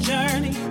journey,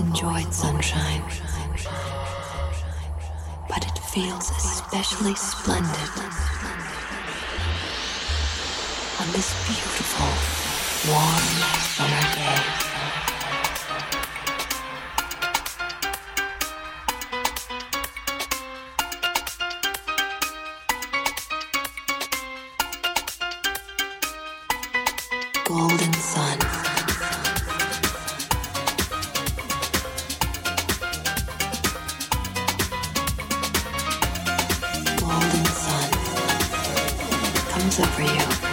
enjoyed sunshine, but it feels especially splendid on this beautiful, warm summer day. over you.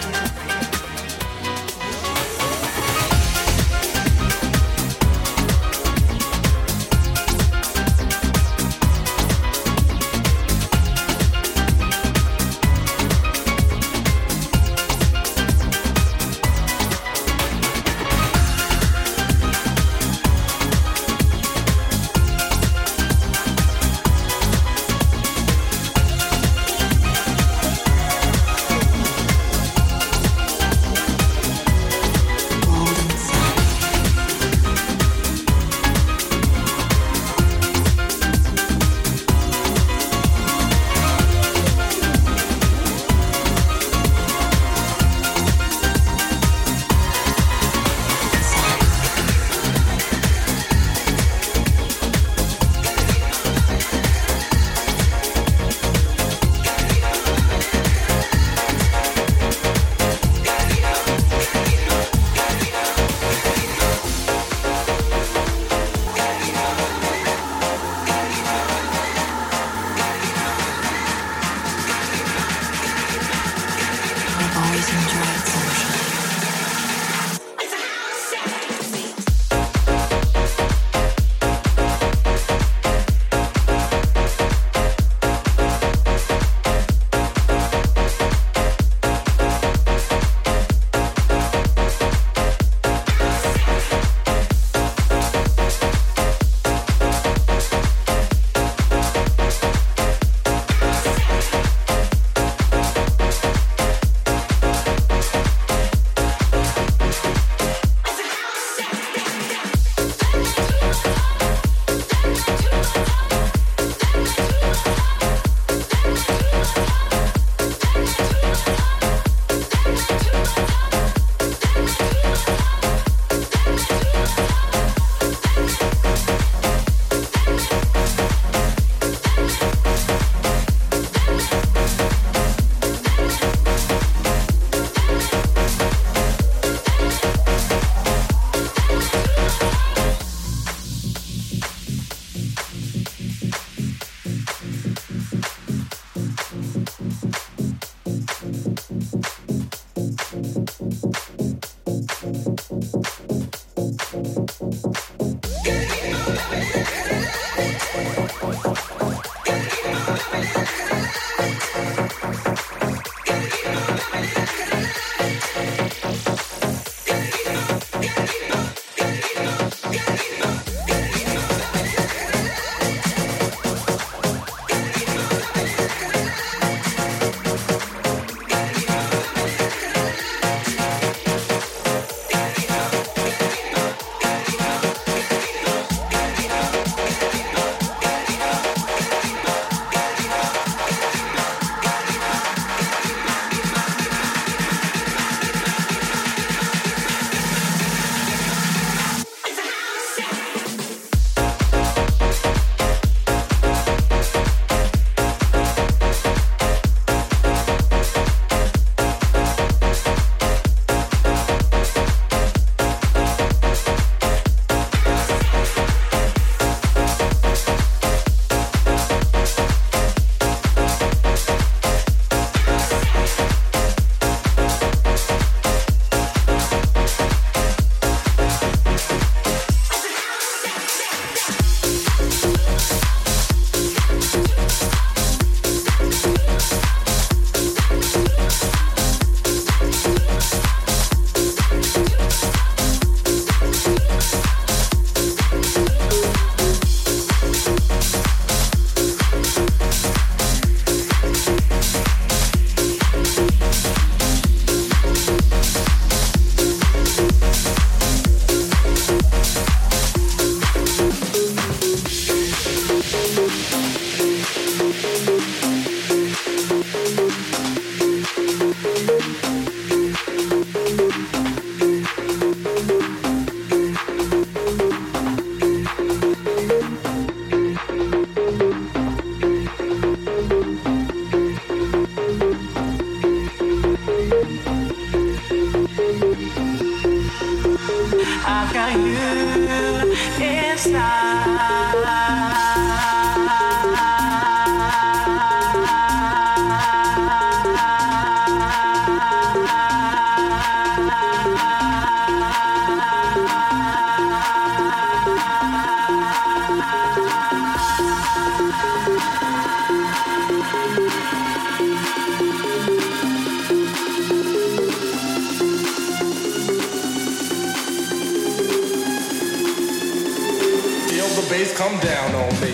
space, come down on me.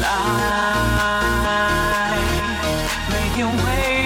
light, making way.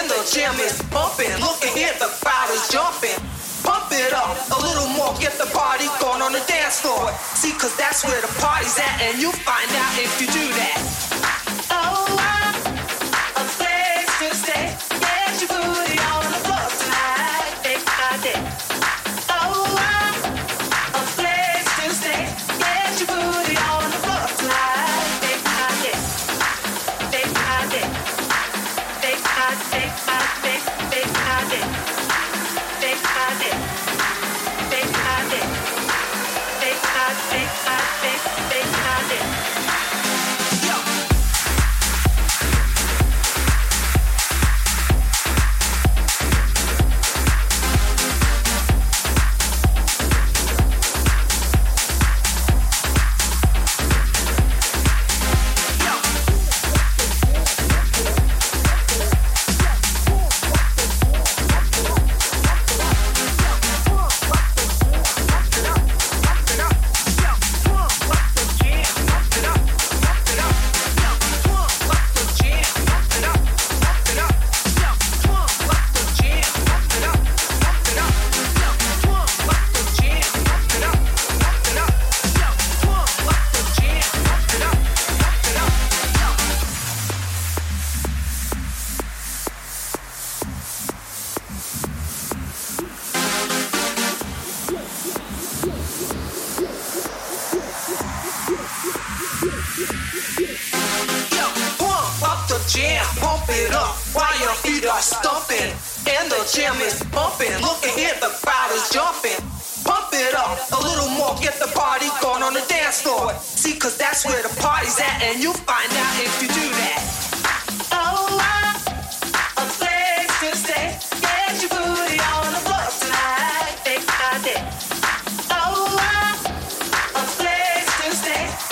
and the jam is bumping. Look at the crowd is jumping. Pump it up a little more, get the party going on the dance floor. See, cause that's where the party's at, and you'll find out if you do that.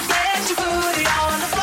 Stay. Get your booty on the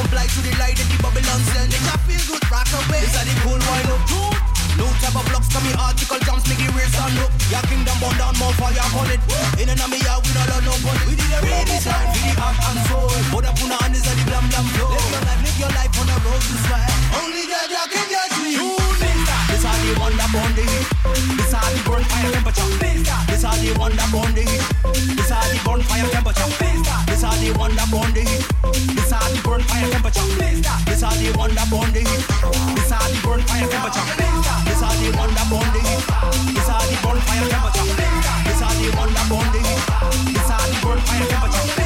comply to the light that the Babylon sell. Make I feel good, rock away. This are the cool wine up. No type of blocks, come me article jumps, make it real stand up. Your kingdom burn down, more fire, call it. In and me out, we don't love no bullet. We did a redesign, for the heart and soul. Put up on the hands and the blam blam flow. Live your life, live your life on the road to swear. Only that you can judge me. This are the one burn the heat. This are the burn fire temperature. This are the one burn the heat. This are the burn fire temperature. This are the one burn the heat. This are the burn fire temperature. This are the one burn the heat. This are the burn fire temperature. This are the one burn the heat. This are the burn fire temperature. This are the one burn the heat. This are the burn temperature.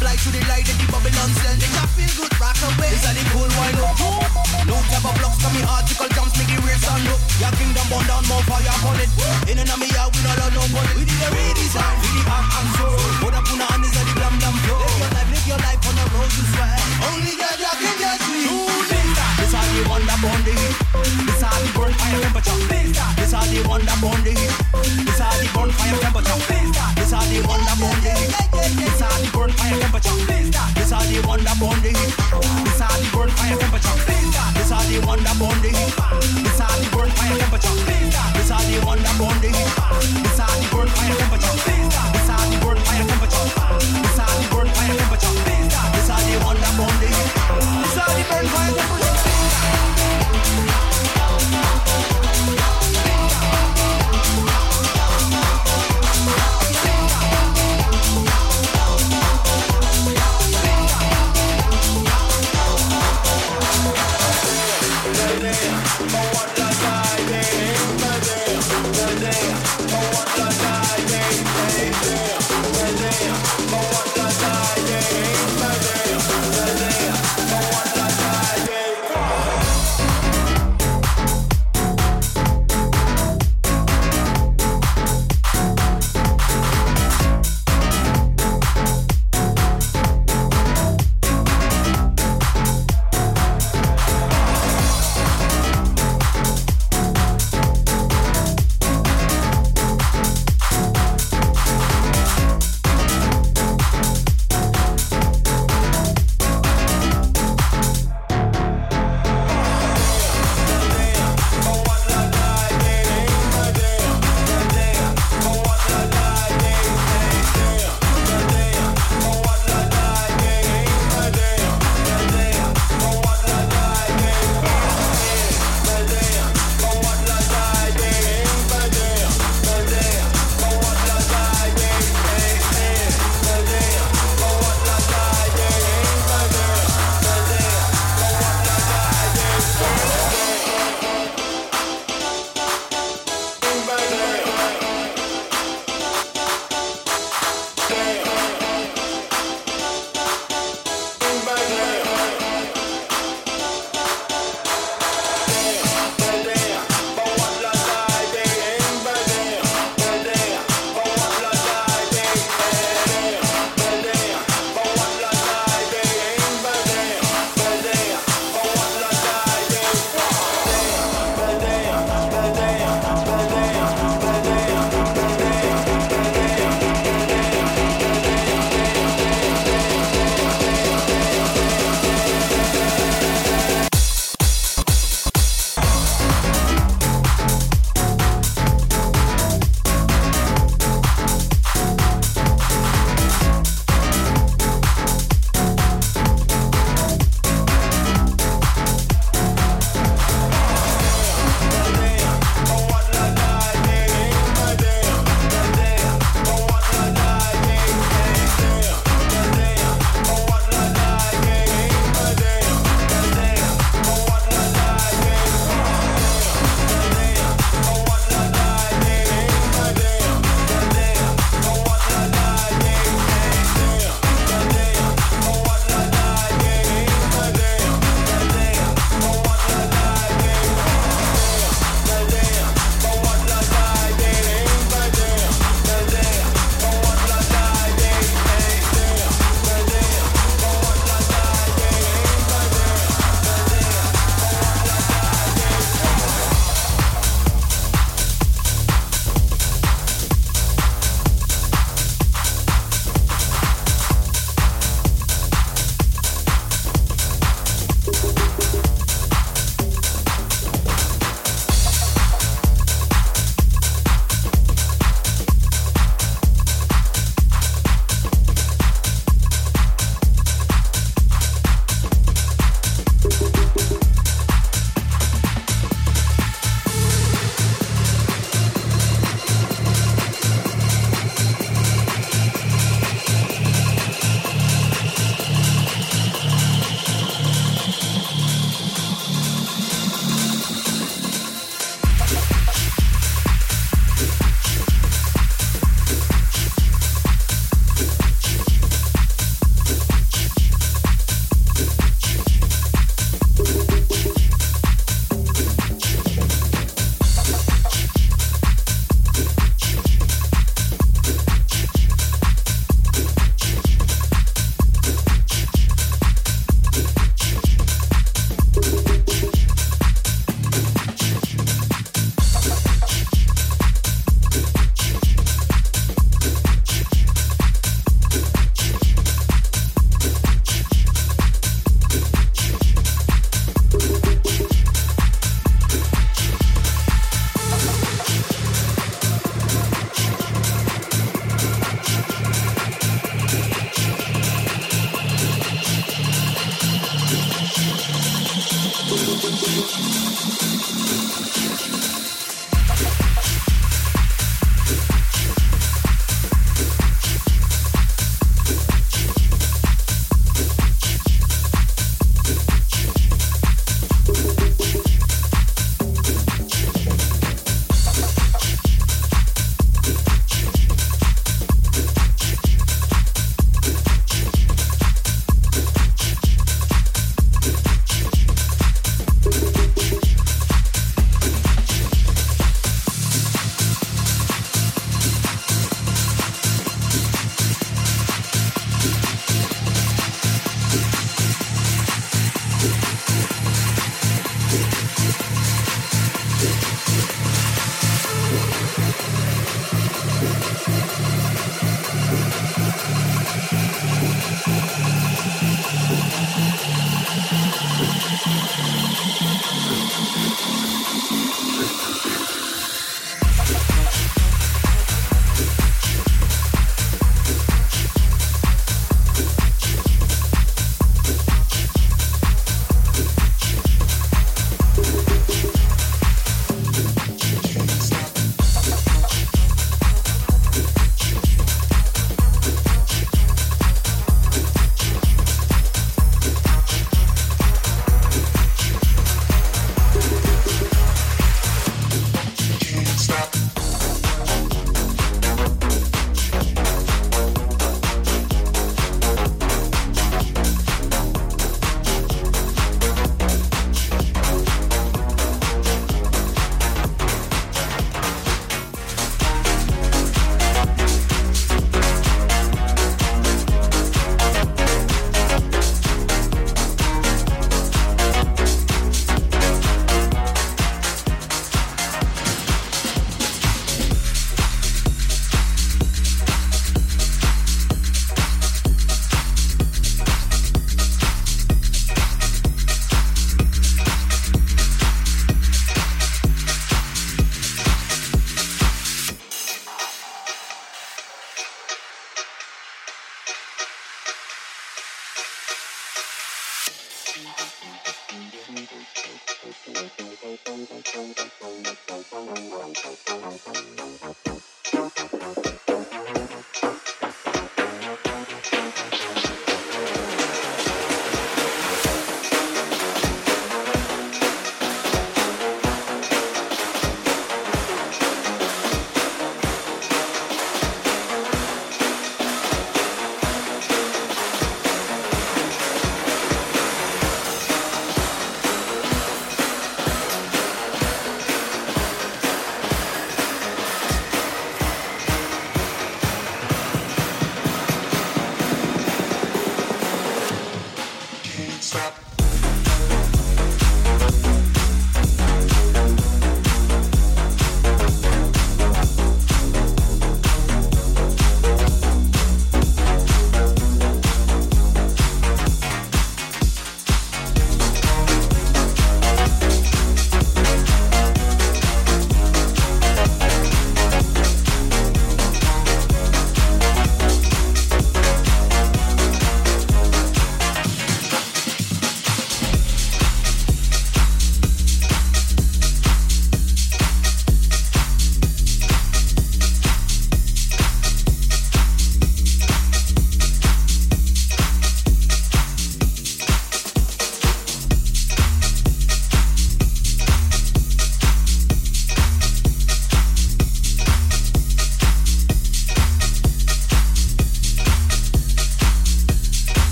The bench. To the light that the Babylon sell. Make I feel good, rock away. This are the cool wine up. No type of blocks, come me article jumps, make it real stand up. Your kingdom burn down, more fire, call it. In and me out, we don't love no bullet. We did a redesign, we the heart and soul. Put up on the hands and the blam blam flow. Live your life, live your life on the road to swear. Only God, you can judge me. This are the that burn the heat. This are the burn fire temperature. This are the that burn the heat.